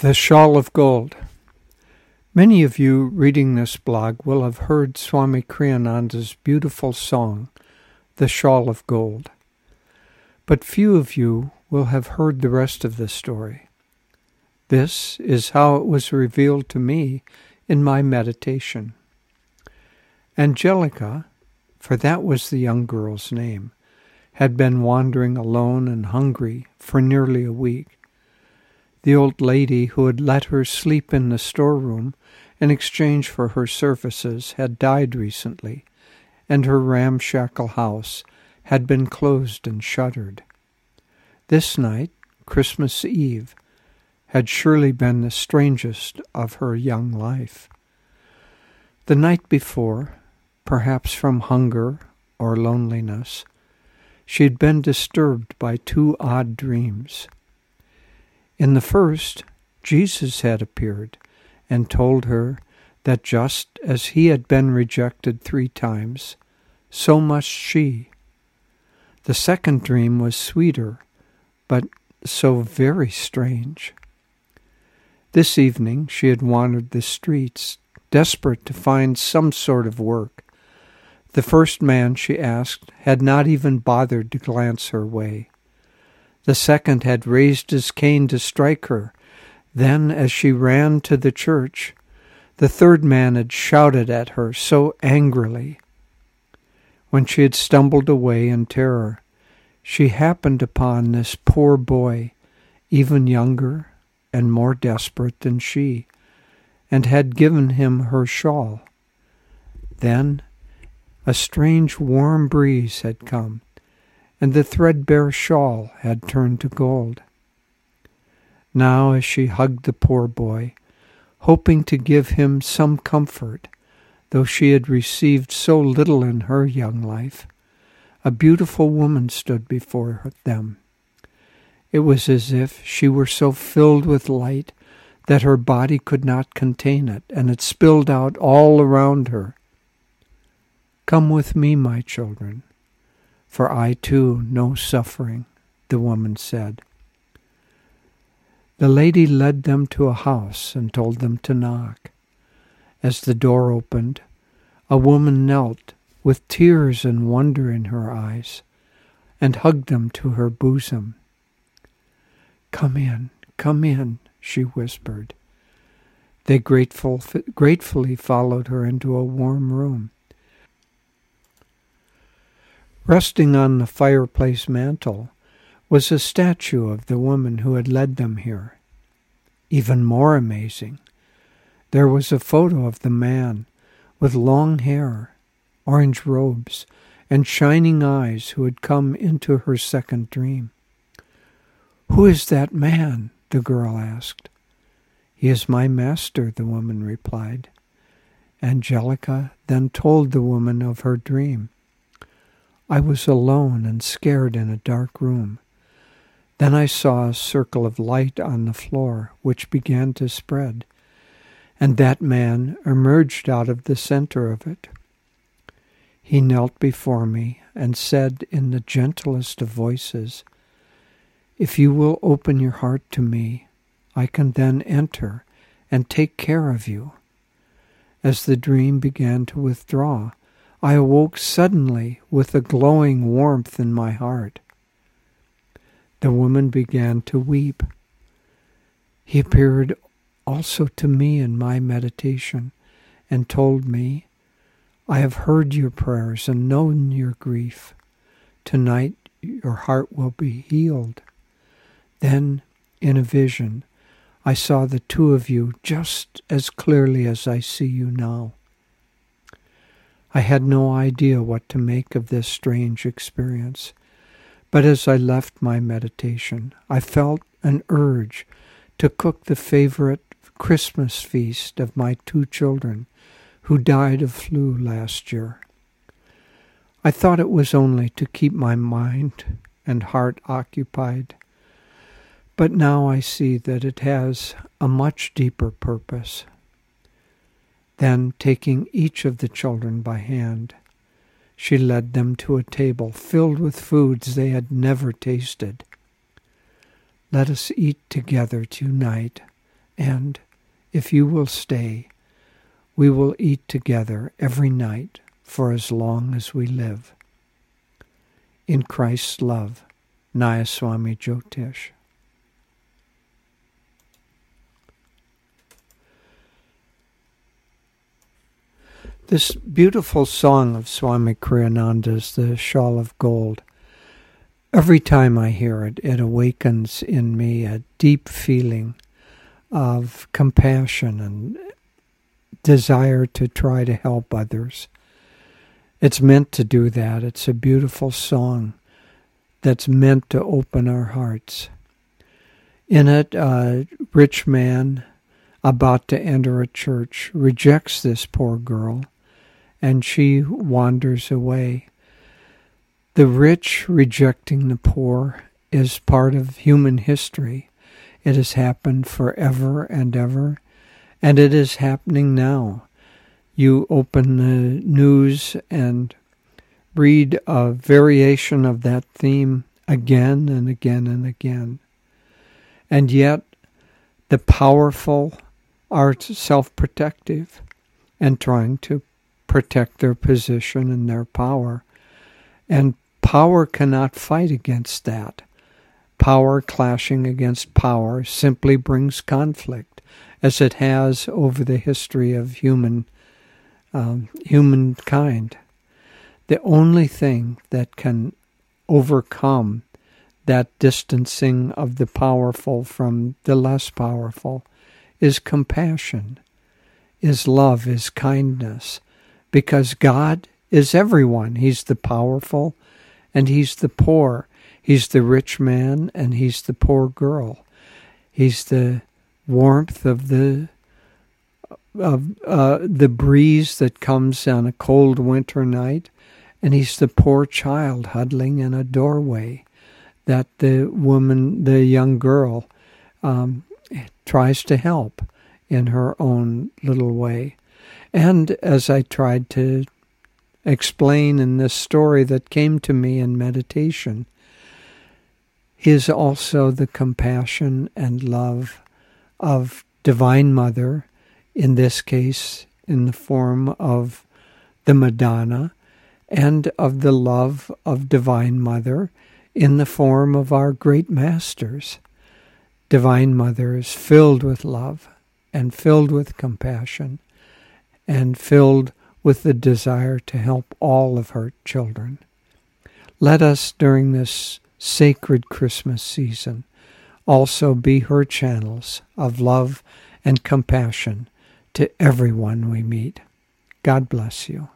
The Shawl of Gold. Many of you reading this blog will have heard Swami Kriyananda's beautiful song, The Shawl of Gold. But few of you will have heard the rest of the story. This is how it was revealed to me in my meditation. Angelica, for that was the young girl's name, had been wandering alone and hungry for nearly a week. The old lady who had let her sleep in the storeroom in exchange for her services had died recently, and her ramshackle house had been closed and shuttered. This night, Christmas Eve, had surely been the strangest of her young life. The night before, perhaps from hunger or loneliness, she had been disturbed by two odd dreams. In the first, Jesus had appeared and told her that just as he had been rejected three times, so must she. The second dream was sweeter, but so very strange. This evening she had wandered the streets, desperate to find some sort of work. The first man she asked had not even bothered to glance her way. The second had raised his cane to strike her. Then, as she ran to the church, the third man had shouted at her so angrily. When she had stumbled away in terror, she happened upon this poor boy, even younger and more desperate than she, and had given him her shawl. Then a strange warm breeze had come, and the threadbare shawl had turned to gold. Now, as she hugged the poor boy, hoping to give him some comfort, though she had received so little in her young life, a beautiful woman stood before them. It was as if she were so filled with light that her body could not contain it, and it spilled out all around her. Come with me, my children, for I too know suffering, the woman said. The lady led them to a house and told them to knock. As the door opened, a woman knelt with tears and wonder in her eyes and hugged them to her bosom. Come in, come in, she whispered. They grateful, gratefully followed her into a warm room. Resting on the fireplace mantel was a statue of the woman who had led them here. Even more amazing, there was a photo of the man with long hair, orange robes, and shining eyes who had come into her second dream. Who is that man? the girl asked. He is my master, the woman replied. Angelica then told the woman of her dream. I was alone and scared in a dark room. Then I saw a circle of light on the floor, which began to spread, and that man emerged out of the center of it. He knelt before me and said in the gentlest of voices, If you will open your heart to me, I can then enter and take care of you. As the dream began to withdraw, I awoke suddenly with a glowing warmth in my heart. The woman began to weep. He appeared also to me in my meditation and told me, I have heard your prayers and known your grief. Tonight your heart will be healed. Then, in a vision, I saw the two of you just as clearly as I see you now. I had no idea what to make of this strange experience. But as I left my meditation, I felt an urge to cook the favorite Christmas feast of my two children who died of flu last year. I thought it was only to keep my mind and heart occupied. But now I see that it has a much deeper purpose. Then, taking each of the children by hand, she led them to a table filled with foods they had never tasted. Let us eat together tonight And if you will stay, we will eat together every night for as long as we live. In Christ's love, Nayaswami Jyotish. This beautiful song of Swami Kriyananda's, The Shawl of Gold, every time I hear it, it awakens in me a deep feeling of compassion and desire to try to help others. It's meant to do that. It's a beautiful song that's meant to open our hearts. In it, a rich man about to enter a church rejects this poor girl and she wanders away. The rich rejecting the poor is part of human history. It has happened forever and ever, and it is happening now. You open the news and read a variation of that theme again and again and again. And yet, the powerful are self protective and trying to protect their position and their power. And power cannot fight against that. Power clashing against power simply brings conflict, as it has over the history of human um, humankind. The only thing that can overcome that distancing of the powerful from the less powerful is compassion, is love, is kindness, because God is everyone. He's the powerful and He's the poor. He's the rich man and He's the poor girl. He's the warmth of the of uh, the breeze that comes on a cold winter night, and he's the poor child huddling in a doorway that the woman, the young girl, um, tries to help in her own little way. And as I tried to explain in this story that came to me in meditation, is also the compassion and love of Divine Mother, in this case in the form of the Madonna, and of the love of Divine Mother in the form of our great masters. Divine Mother is filled with love and filled with compassion and filled with the desire to help all of her children. Let us, during this sacred Christmas season, also be her channels of love and compassion to everyone we meet. God bless you.